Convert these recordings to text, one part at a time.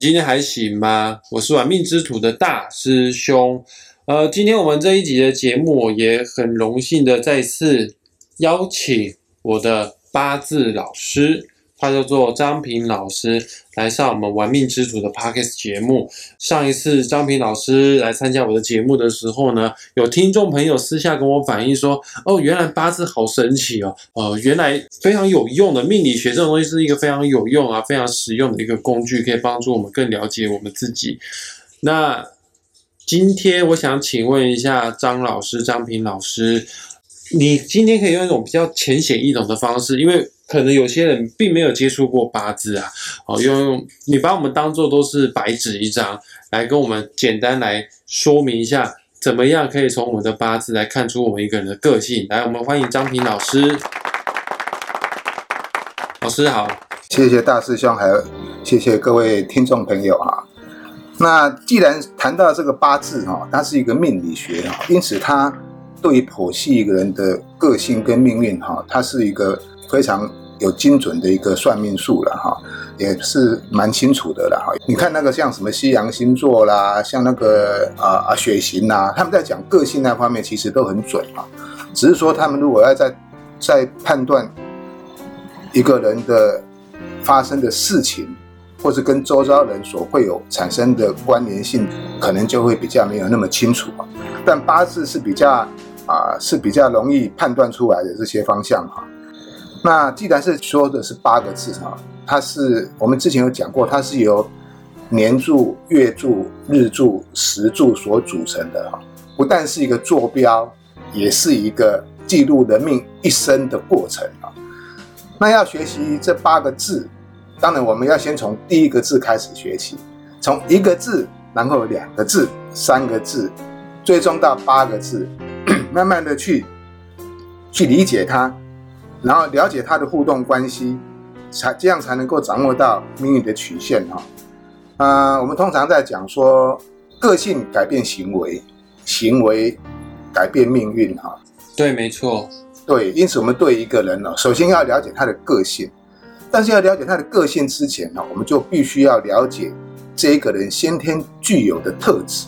今天还行吗？我是玩命之徒的大师兄。呃，今天我们这一集的节目也很荣幸的再次邀请我的八字老师。他叫做张平老师，来上我们玩命之徒的 podcast 节目。上一次张平老师来参加我的节目的时候呢，有听众朋友私下跟我反映说：“哦，原来八字好神奇哦，哦，原来非常有用的命理学这种东西是一个非常有用啊、非常实用的一个工具，可以帮助我们更了解我们自己。”那今天我想请问一下张老师、张平老师，你今天可以用一种比较浅显易懂的方式，因为。可能有些人并没有接触过八字啊，哦，用你把我们当做都是白纸一张，来跟我们简单来说明一下，怎么样可以从我们的八字来看出我们一个人的个性。来，我们欢迎张平老师。老师好，谢谢大师兄，还有谢谢各位听众朋友啊。那既然谈到这个八字哈，它是一个命理学哈，因此它对于剖析一个人的个性跟命运哈，它是一个。非常有精准的一个算命术了哈，也是蛮清楚的了哈。你看那个像什么西洋星座啦，像那个啊啊血型呐，他们在讲个性那方面其实都很准啊。只是说他们如果要在在判断一个人的发生的事情，或是跟周遭人所会有产生的关联性，可能就会比较没有那么清楚啊。但八字是比较啊是比较容易判断出来的这些方向哈。那既然是说的是八个字哈，它是我们之前有讲过，它是由年柱、月柱、日柱、时柱所组成的哈，不但是一个坐标，也是一个记录人命一生的过程啊。那要学习这八个字，当然我们要先从第一个字开始学习，从一个字，然后两个字、三个字，最终到八个字，慢慢的去去理解它。然后了解他的互动关系，才这样才能够掌握到命运的曲线哈。啊，我们通常在讲说，个性改变行为，行为改变命运哈。对，没错。对，因此我们对一个人呢，首先要了解他的个性，但是要了解他的个性之前呢，我们就必须要了解这一个人先天具有的特质。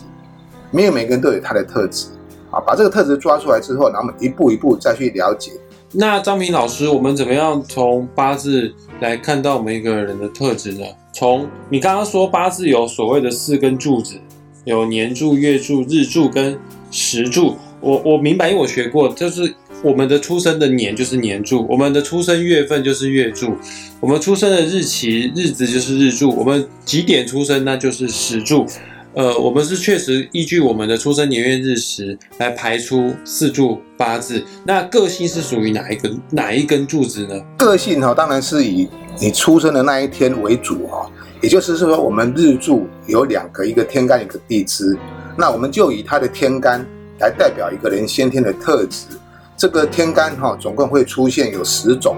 没有每个人都有他的特质啊，把这个特质抓出来之后，然后我们一步一步再去了解。那张平老师，我们怎么样从八字来看到我们一个人的特质呢？从你刚刚说八字有所谓的四根柱子，有年柱、月柱、日柱跟时柱。我我明白，因为我学过，就是我们的出生的年就是年柱，我们的出生月份就是月柱，我们出生的日期日子就是日柱，我们几点出生那就是时柱。呃，我们是确实依据我们的出生年月日时来排出四柱八字。那个性是属于哪一根哪一根柱子呢？个性哈，当然是以你出生的那一天为主哈。也就是说，我们日柱有两个，一个天干，一个地支。那我们就以它的天干来代表一个人先天的特质。这个天干哈，总共会出现有十种，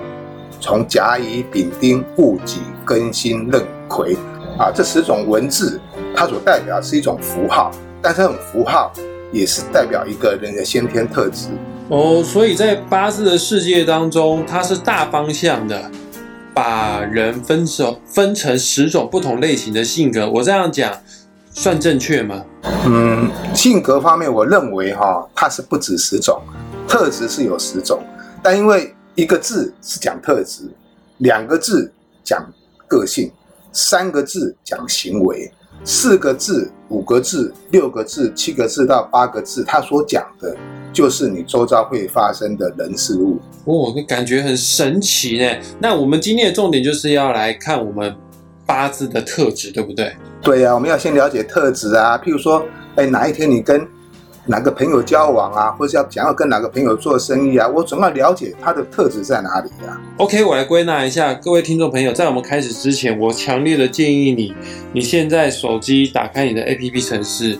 从甲乙丙丁戊己庚辛壬癸啊，这十种文字。它所代表是一种符号，但这种符号也是代表一个人的先天特质哦。所以在八字的世界当中，它是大方向的，把人分手分成十种不同类型的性格。我这样讲算正确吗？嗯，性格方面，我认为哈，它是不止十种，特质是有十种，但因为一个字是讲特质，两个字讲个性，三个字讲行为。四个字、五个字、六个字、七个字到八个字，他所讲的，就是你周遭会发生的人事物。哦，那感觉很神奇呢。那我们今天的重点就是要来看我们八字的特质，对不对？对呀，我们要先了解特质啊。譬如说，哎，哪一天你跟哪个朋友交往啊，或者要想要跟哪个朋友做生意啊，我总要了解他的特质在哪里呀。OK，我来归纳一下，各位听众朋友，在我们开始之前，我强烈的建议你，你现在手机打开你的 APP 程式，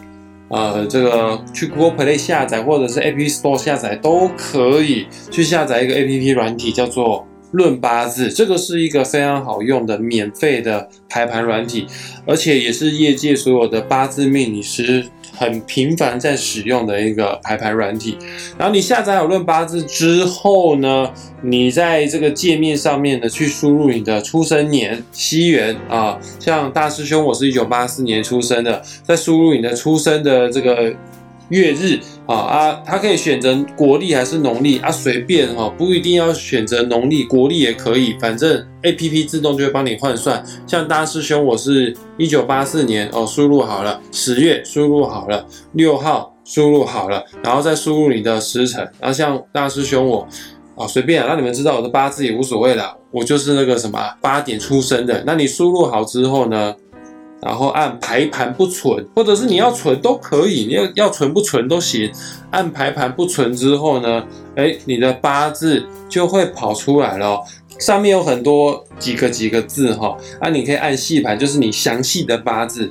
呃，这个去 Google Play 下载，或者是 App Store 下载都可以，去下载一个 APP 软体，叫做。论八字，这个是一个非常好用的免费的排盘软体，而且也是业界所有的八字命理师很频繁在使用的一个排盘软体。然后你下载好论八字之后呢，你在这个界面上面呢，去输入你的出生年西元啊，像大师兄我是一九八四年出生的，在输入你的出生的这个月日。啊啊，它可以选择国历还是农历啊，随便哈，不一定要选择农历，国历也可以，反正 A P P 自动就会帮你换算。像大师兄，我是一九八四年哦，输入好了，十月输入好了，六号输入好了，然后再输入你的时辰。然后像大师兄我啊，随便让你们知道我的八字也无所谓了，我就是那个什么八点出生的。那你输入好之后呢？然后按排盘不存，或者是你要存都可以，你要要存不存都行。按排盘不存之后呢，哎，你的八字就会跑出来了，上面有很多几个几个字哈，啊，你可以按细盘，就是你详细的八字。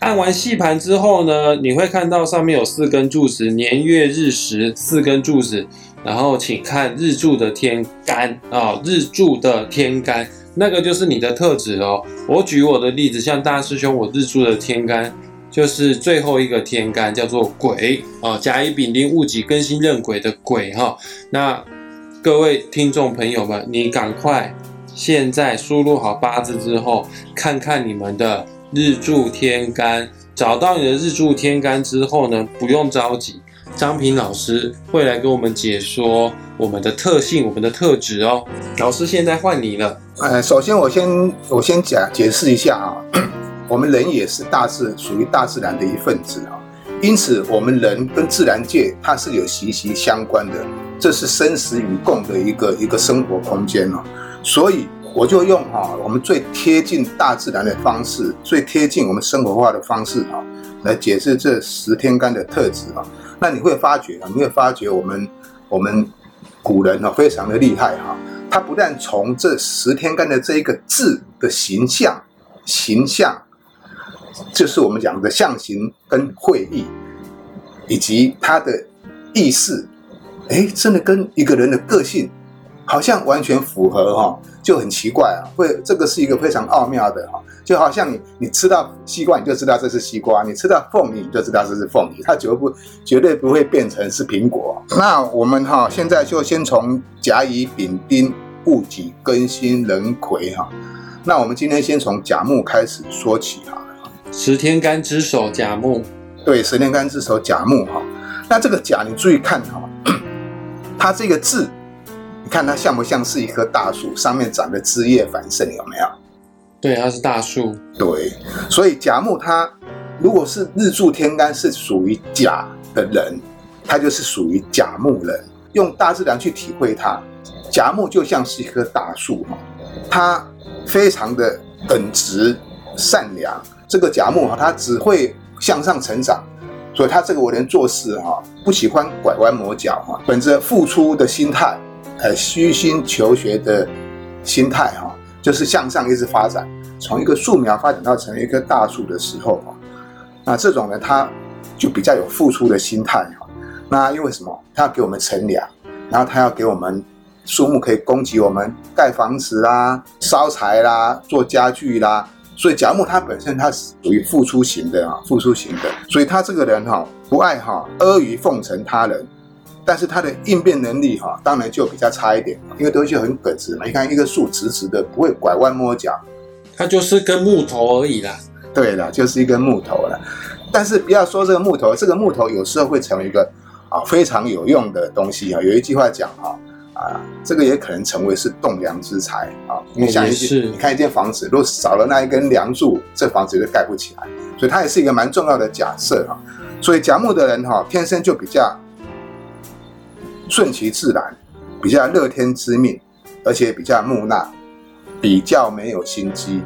按完细盘之后呢，你会看到上面有四根柱子，年月日时四根柱子，然后请看日柱的天干啊，日柱的天干。那个就是你的特质哦。我举我的例子，像大师兄，我日柱的天干就是最后一个天干，叫做癸啊，甲乙丙丁戊己庚辛壬癸的癸哈。那各位听众朋友们，你赶快现在输入好八字之后，看看你们的日柱天干，找到你的日柱天干之后呢，不用着急。张平老师会来给我们解说我们的特性、我们的特质哦。老师，现在换你了。呃，首先我先我先讲解释一下啊，我们人也是大自属于大自然的一份子啊，因此我们人跟自然界它是有息息相关的，这是生死与共的一个一个生活空间哦。所以我就用哈我们最贴近大自然的方式，最贴近我们生活化的方式啊，来解释这十天干的特质啊。那你会发觉啊，你会发觉我们我们古人呢非常的厉害哈，他不但从这十天干的这一个字的形象形象，就是我们讲的象形跟会意，以及它的意思，哎，真的跟一个人的个性。好像完全符合哈，就很奇怪啊。会这个是一个非常奥妙的哈，就好像你你吃到西瓜，你就知道这是西瓜；你吃到凤梨，你就知道这是凤梨。它绝不绝对不会变成是苹果。那我们哈现在就先从甲乙丙丁戊己庚辛壬癸哈。那我们今天先从甲木开始说起哈。十天干之首甲木，对，十天干之首甲木哈。那这个甲你注意看哈，它这个字。你看它像不像是一棵大树，上面长的枝叶繁盛，有没有？对，它是大树。对，所以甲木它如果是日柱天干是属于甲的人，他就是属于甲木人。用大自然去体会它，甲木就像是一棵大树哈，它非常的耿直善良。这个甲木哈，它只会向上成长，所以他这个为人做事哈，不喜欢拐弯抹角哈，本着付出的心态。呃，虚心求学的心态哈，就是向上一直发展，从一个树苗发展到成为一棵大树的时候啊，那这种呢，他就比较有付出的心态哈。那因为什么？他要给我们乘凉，然后他要给我们树木可以供给我们盖房子啦、烧柴啦、做家具啦。所以甲木它本身它是属于付出型的啊，付出型的。所以他这个人哈，不爱哈阿谀奉承他人。但是它的应变能力哈，当然就比较差一点，因为东西很耿直嘛。你看一个树直直的，不会拐弯抹角，它就是根木头而已啦。对了，就是一根木头了。但是不要说这个木头，这个木头有时候会成为一个啊非常有用的东西啊。有一句话讲哈啊，这个也可能成为是栋梁之材啊。因为像一件，你看一间房子，如果少了那一根梁柱，这房子就盖不起来。所以它也是一个蛮重要的假设啊。所以甲木的人哈，天生就比较。顺其自然，比较乐天知命，而且比较木讷，比较没有心机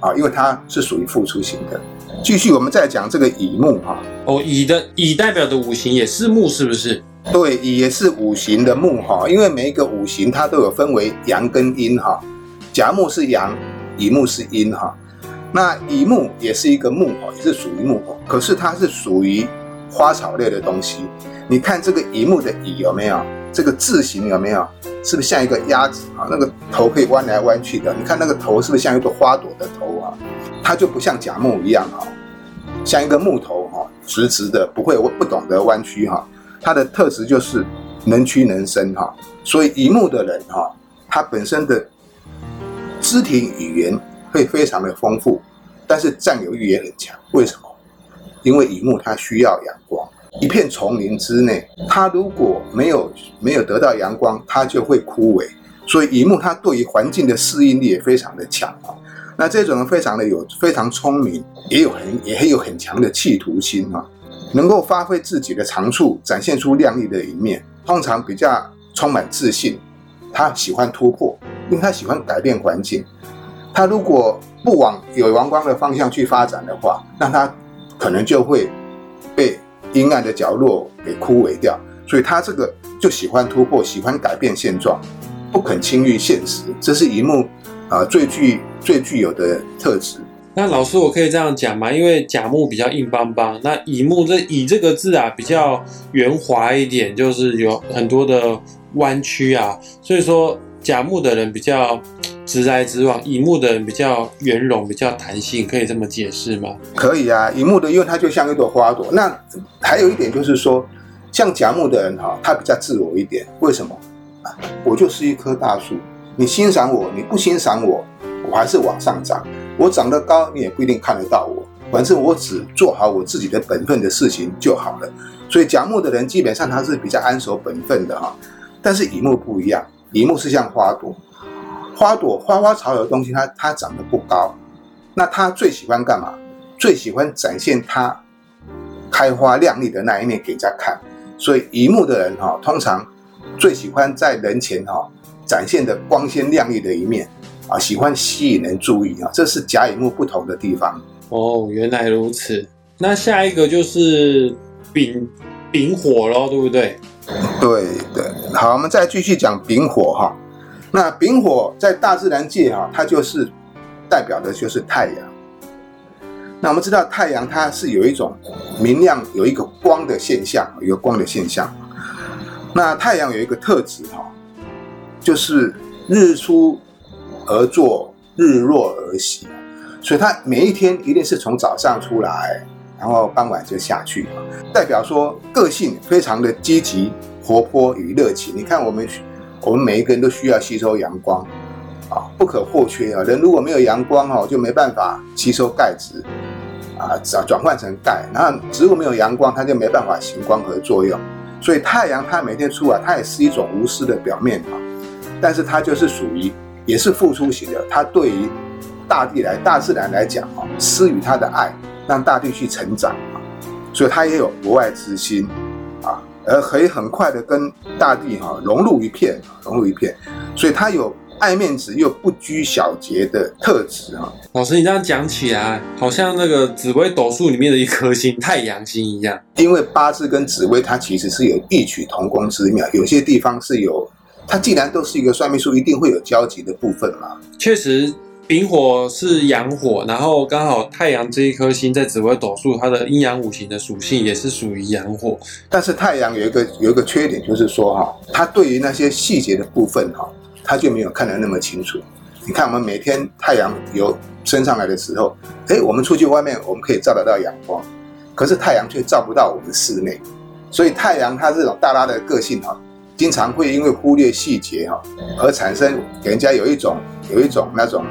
啊，因为它是属于付出型的。继续，我们再讲这个乙木哈。哦，乙的乙代表的五行也是木，是不是？对，乙也是五行的木哈，因为每一个五行它都有分为阳跟阴哈。甲木是阳，乙木是阴哈。那乙木也是一个木哈，也是属于木，可是它是属于花草类的东西。你看这个乙木的乙有没有这个字形有没有？是不是像一个鸭子啊？那个头可以弯来弯去的。你看那个头是不是像一朵花朵的头啊？它就不像甲木一样哈，像一个木头哈，直直的，不会不懂得弯曲哈。它的特质就是能屈能伸哈。所以乙木的人哈，他本身的肢体语言会非常的丰富，但是占有欲也很强。为什么？因为乙木它需要阳光，一片丛林之内，它如果没有没有得到阳光，它就会枯萎。所以乙木它对于环境的适应力也非常的强啊。那这种人非常的有非常聪明，也有很也很有很强的企图心啊，能够发挥自己的长处，展现出亮丽的一面。通常比较充满自信，他喜欢突破，因为他喜欢改变环境。他如果不往有阳光的方向去发展的话，那他可能就会被阴暗的角落给枯萎掉。所以他这个就喜欢突破，喜欢改变现状。不肯轻于现实，这是乙木啊最具最具有的特质。那老师，我可以这样讲吗？因为甲木比较硬邦邦，那乙木这乙这个字啊比较圆滑一点，就是有很多的弯曲啊，所以说甲木的人比较直来直往，乙木的人比较圆融、比较弹性，可以这么解释吗？可以啊，乙木的，因为它就像一朵花朵。那还有一点就是说，像甲木的人哈，他比较自我一点，为什么？我就是一棵大树，你欣赏我，你不欣赏我，我还是往上长。我长得高，你也不一定看得到我。反正我只做好我自己的本分的事情就好了。所以甲木的人基本上他是比较安守本分的哈。但是乙木不一样，乙木是像花朵，花朵花花草草的东西，它它长得不高。那它最喜欢干嘛？最喜欢展现它开花亮丽的那一面给人家看。所以乙木的人哈，通常。最喜欢在人前哈展现的光鲜亮丽的一面啊，喜欢吸引人注意啊，这是甲乙木不同的地方哦。原来如此，那下一个就是丙丙火喽，对不对？对对，好，我们再继续讲丙火哈。那丙火在大自然界哈，它就是代表的就是太阳。那我们知道太阳它是有一种明亮，有一个光的现象，一个光的现象。那太阳有一个特质哈，就是日出而作，日落而息，所以它每一天一定是从早上出来，然后傍晚就下去，代表说个性非常的积极、活泼与热情。你看我们，我们每一个人都需要吸收阳光啊，不可或缺啊。人如果没有阳光哈，就没办法吸收钙质啊，转转换成钙。然后植物没有阳光，它就没办法行光合作用。所以太阳它每天出来，它也是一种无私的表面啊，但是它就是属于也是付出型的。它对于大地来大自然来讲啊，施予它的爱，让大地去成长啊，所以它也有博爱之心啊，而可以很快的跟大地哈融入一片，融入一片，所以它有。爱面子又不拘小节的特质啊，老师，你这样讲起来，好像那个紫微斗数里面的一颗星太阳星一样。因为八字跟紫微它其实是有异曲同工之妙，有些地方是有，它既然都是一个算命术，一定会有交集的部分嘛。确实，丙火是阳火，然后刚好太阳这一颗星在紫微斗数，它的阴阳五行的属性也是属于阳火。但是太阳有一个有一个缺点，就是说哈，它对于那些细节的部分哈。它就没有看得那么清楚。你看，我们每天太阳有升上来的时候，哎，我们出去外面，我们可以照得到阳光，可是太阳却照不到我们室内。所以太阳它这种大拉的个性哈，经常会因为忽略细节哈，而产生给人家有一种有一种那种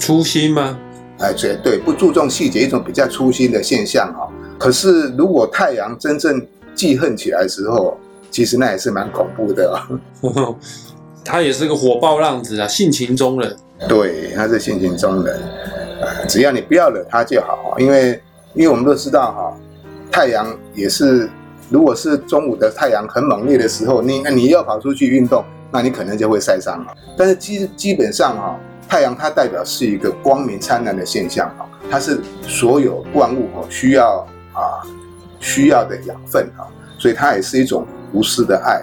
粗心吗？哎，绝对，不注重细节，一种比较粗心的现象哈。可是如果太阳真正记恨起来的时候，其实那也是蛮恐怖的。他也是个火爆浪子啊，性情中人。对，他是性情中人，呃只要你不要惹他就好。因为，因为我们都知道哈，太阳也是，如果是中午的太阳很猛烈的时候，你你要跑出去运动，那你可能就会晒伤了。但是基基本上哈，太阳它代表是一个光明灿烂的现象哈，它是所有万物哦需要啊需要的养分哈，所以它也是一种无私的爱。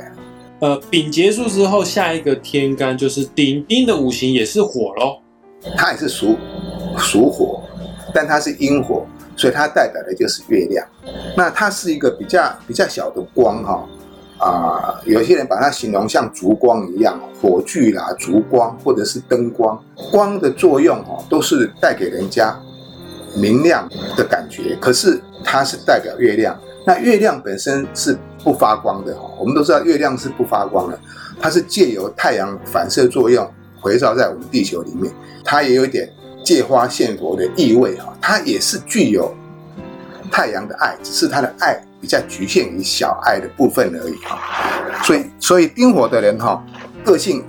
呃，丙结束之后，下一个天干就是丁，丁的五行也是火喽，它也是属属火，但它是阴火，所以它代表的就是月亮。那它是一个比较比较小的光哈，啊，有些人把它形容像烛光一样，火炬啦、烛光或者是灯光，光的作用哦，都是带给人家明亮的感觉，可是它是代表月亮。那月亮本身是不发光的哈，我们都知道月亮是不发光的，它是借由太阳反射作用回照在我们地球里面，它也有点借花献佛的意味哈，它也是具有太阳的爱，只是他的爱比较局限于小爱的部分而已哈。所以，所以丁火的人哈，个性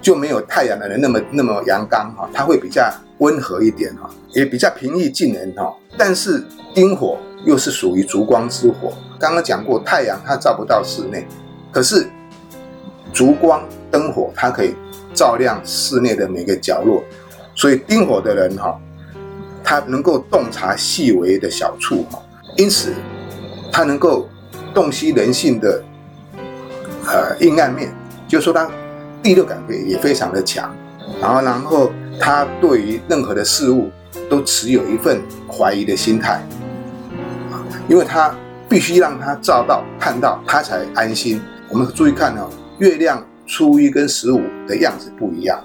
就没有太阳的人那么那么阳刚哈，他会比较温和一点哈，也比较平易近人哈。但是丁火。又是属于烛光之火。刚刚讲过，太阳它照不到室内，可是烛光灯火它可以照亮室内的每个角落。所以丁火的人哈，他能够洞察细微的小处哈，因此他能够洞悉人性的呃阴暗面，就说他第六感也也非常的强。然后，然后他对于任何的事物都持有一份怀疑的心态。因为他必须让他照到、看到，他才安心。我们注意看哦，月亮初一跟十五的样子不一样。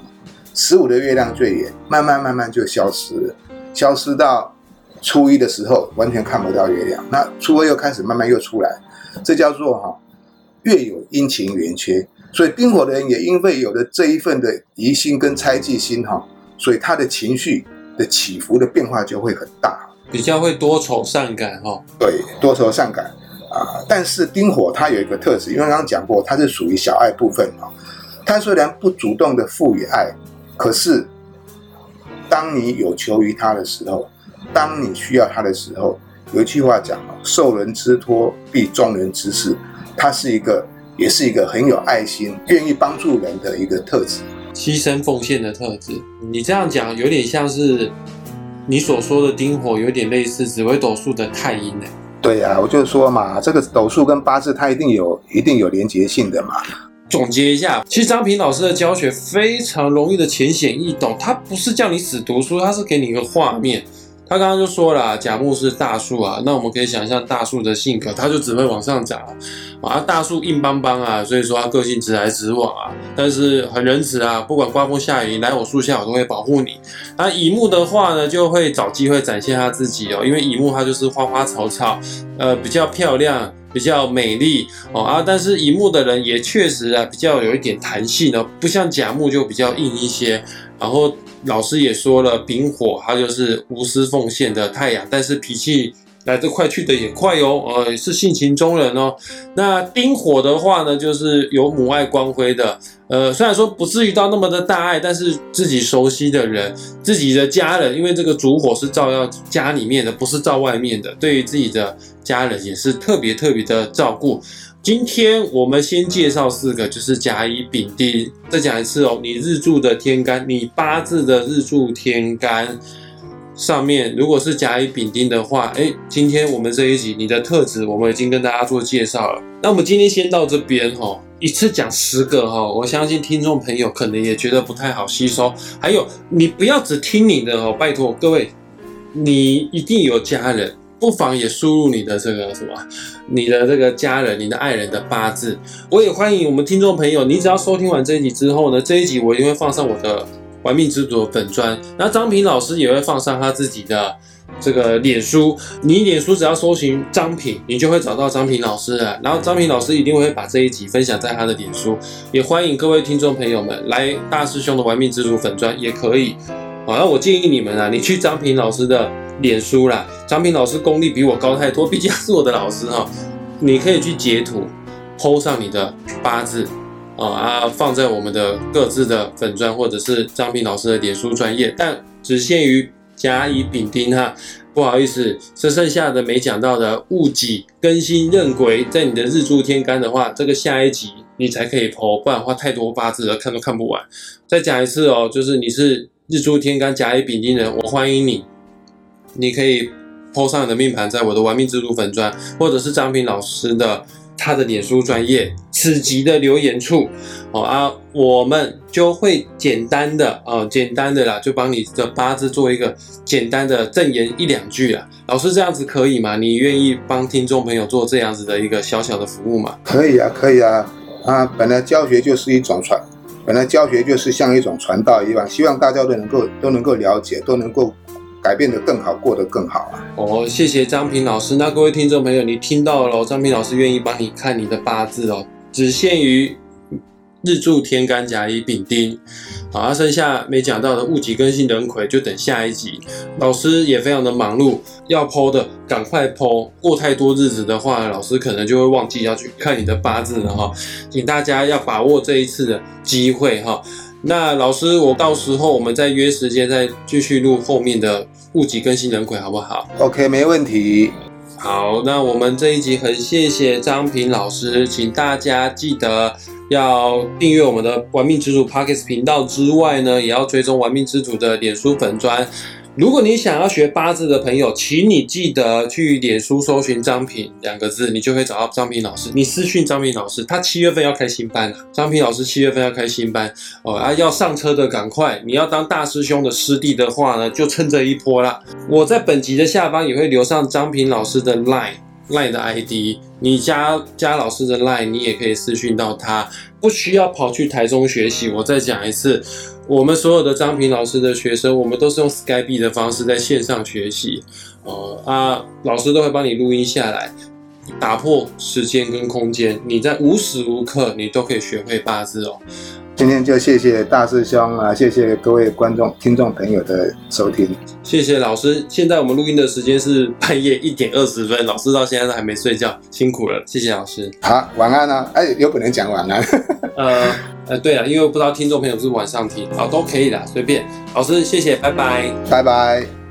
十五的月亮最圆，慢慢慢慢就消失了，消失到初一的时候完全看不到月亮。那初二又开始慢慢又出来，这叫做哈月有阴晴圆缺。所以丁火的人也因为有了这一份的疑心跟猜忌心哈，所以他的情绪的起伏的变化就会很大。比较会多愁善感哈，对，多愁善感啊。但是丁火它有一个特质，因为刚刚讲过，它是属于小爱部分啊。它虽然不主动的赋予爱，可是当你有求于他的时候，当你需要他的时候，有一句话讲啊，受人之托，必忠人之事。他是一个，也是一个很有爱心、愿意帮助人的一个特质，牺牲奉献的特质。你这样讲有点像是。你所说的丁火有点类似紫微斗数的太阴呢？对呀，我就说嘛，这个斗数跟八字它一定有一定有连结性的嘛。总结一下，其实张平老师的教学非常容易的浅显易懂，他不是叫你死读书，他是给你一个画面。他刚刚就说了，甲木是大树啊，那我们可以想象大树的性格，它就只会往上长啊。大树硬邦邦啊，所以说它个性直来直往啊，但是很仁慈啊，不管刮风下雨，来我树下我都会保护你。那乙木的话呢，就会找机会展现他自己哦，因为乙木它就是花花草草，呃，比较漂亮，比较美丽哦啊。但是乙木的人也确实啊，比较有一点弹性哦，不像甲木就比较硬一些，然后。老师也说了，丙火它就是无私奉献的太阳，但是脾气来得快去得也快哦，呃，是性情中人哦。那丁火的话呢，就是有母爱光辉的，呃，虽然说不至于到那么的大爱，但是自己熟悉的人、自己的家人，因为这个主火是照耀家里面的，不是照外面的，对于自己的家人也是特别特别的照顾。今天我们先介绍四个，就是甲乙丙丁。再讲一次哦，你日柱的天干，你八字的日柱天干上面，如果是甲乙丙丁的话，哎，今天我们这一集你的特质，我们已经跟大家做介绍了。那我们今天先到这边哈，一次讲十个哈，我相信听众朋友可能也觉得不太好吸收。还有，你不要只听你的哦，拜托各位，你一定有家人。不妨也输入你的这个什么，你的这个家人、你的爱人的八字。我也欢迎我们听众朋友，你只要收听完这一集之后呢，这一集我一定会放上我的玩命之主的粉砖，那张平老师也会放上他自己的这个脸书。你脸书只要搜寻张平，你就会找到张平老师了。然后张平老师一定会把这一集分享在他的脸书。也欢迎各位听众朋友们来大师兄的玩命之主粉砖，也可以。好，那我建议你们啊，你去张平老师的。脸书啦，张平老师功力比我高太多，毕竟是我的老师哈。你可以去截图，PO 上你的八字啊啊，放在我们的各自的粉砖或者是张平老师的脸书专业，但只限于甲乙丙丁哈。不好意思，这剩下的没讲到的戊己庚辛壬癸，在你的日柱天干的话，这个下一集你才可以 PO，不然的话太多八字了，看都看不完。再讲一次哦，就是你是日柱天干甲乙丙丁人，我欢迎你。你可以 po 上你的命盘，在我的玩命之路粉砖，或者是张平老师的他的脸书专业此集的留言处，哦啊，我们就会简单的啊，简单的啦，就帮你的八字做一个简单的赠言一两句啊。老师这样子可以吗？你愿意帮听众朋友做这样子的一个小小的服务吗？可以啊，可以啊，啊，本来教学就是一种传，本来教学就是像一种传道一样，希望大家都能够都能够了解，都能够。改变得更好，过得更好啊。哦，谢谢张平老师。那各位听众朋友，你听到了哦，张平老师愿意帮你看你的八字哦，只限于日柱天干甲乙丙丁。好，那剩下没讲到的戊己庚辛壬癸，就等下一集。老师也非常的忙碌，要剖的赶快剖，过太多日子的话，老师可能就会忘记要去看你的八字了哈。请大家要把握这一次的机会哈。那老师，我到时候我们再约时间，再继续录后面的户籍更新人鬼，好不好？OK，没问题。好，那我们这一集很谢谢张平老师，请大家记得要订阅我们的玩命之主 Pockets 频道之外呢，也要追踪玩命之主的脸书粉专。如果你想要学八字的朋友，请你记得去脸书搜寻张平两个字，你就会找到张平老师。你私讯张平老师，他七月份要开新班了。张平老师七月份要开新班哦，啊，要上车的赶快！你要当大师兄的师弟的话呢，就趁这一波啦。我在本集的下方也会留上张平老师的 line line 的 ID，你加加老师的 line，你也可以私讯到他，不需要跑去台中学习。我再讲一次，我们所有的张平老师的学生，我们都是用 Skype 的方式在线上学习，呃、啊，老师都会帮你录音下来。打破时间跟空间，你在无时无刻你都可以学会八字哦。今天就谢谢大师兄啊，谢谢各位观众、听众朋友的收听。谢谢老师。现在我们录音的时间是半夜一点二十分，老师到现在都还没睡觉，辛苦了，谢谢老师。好，晚安啊！哎，有可能讲晚安。呃呃，对了，因为不知道听众朋友是晚上听，好都可以啦，随便。老师，谢谢，拜拜。拜拜。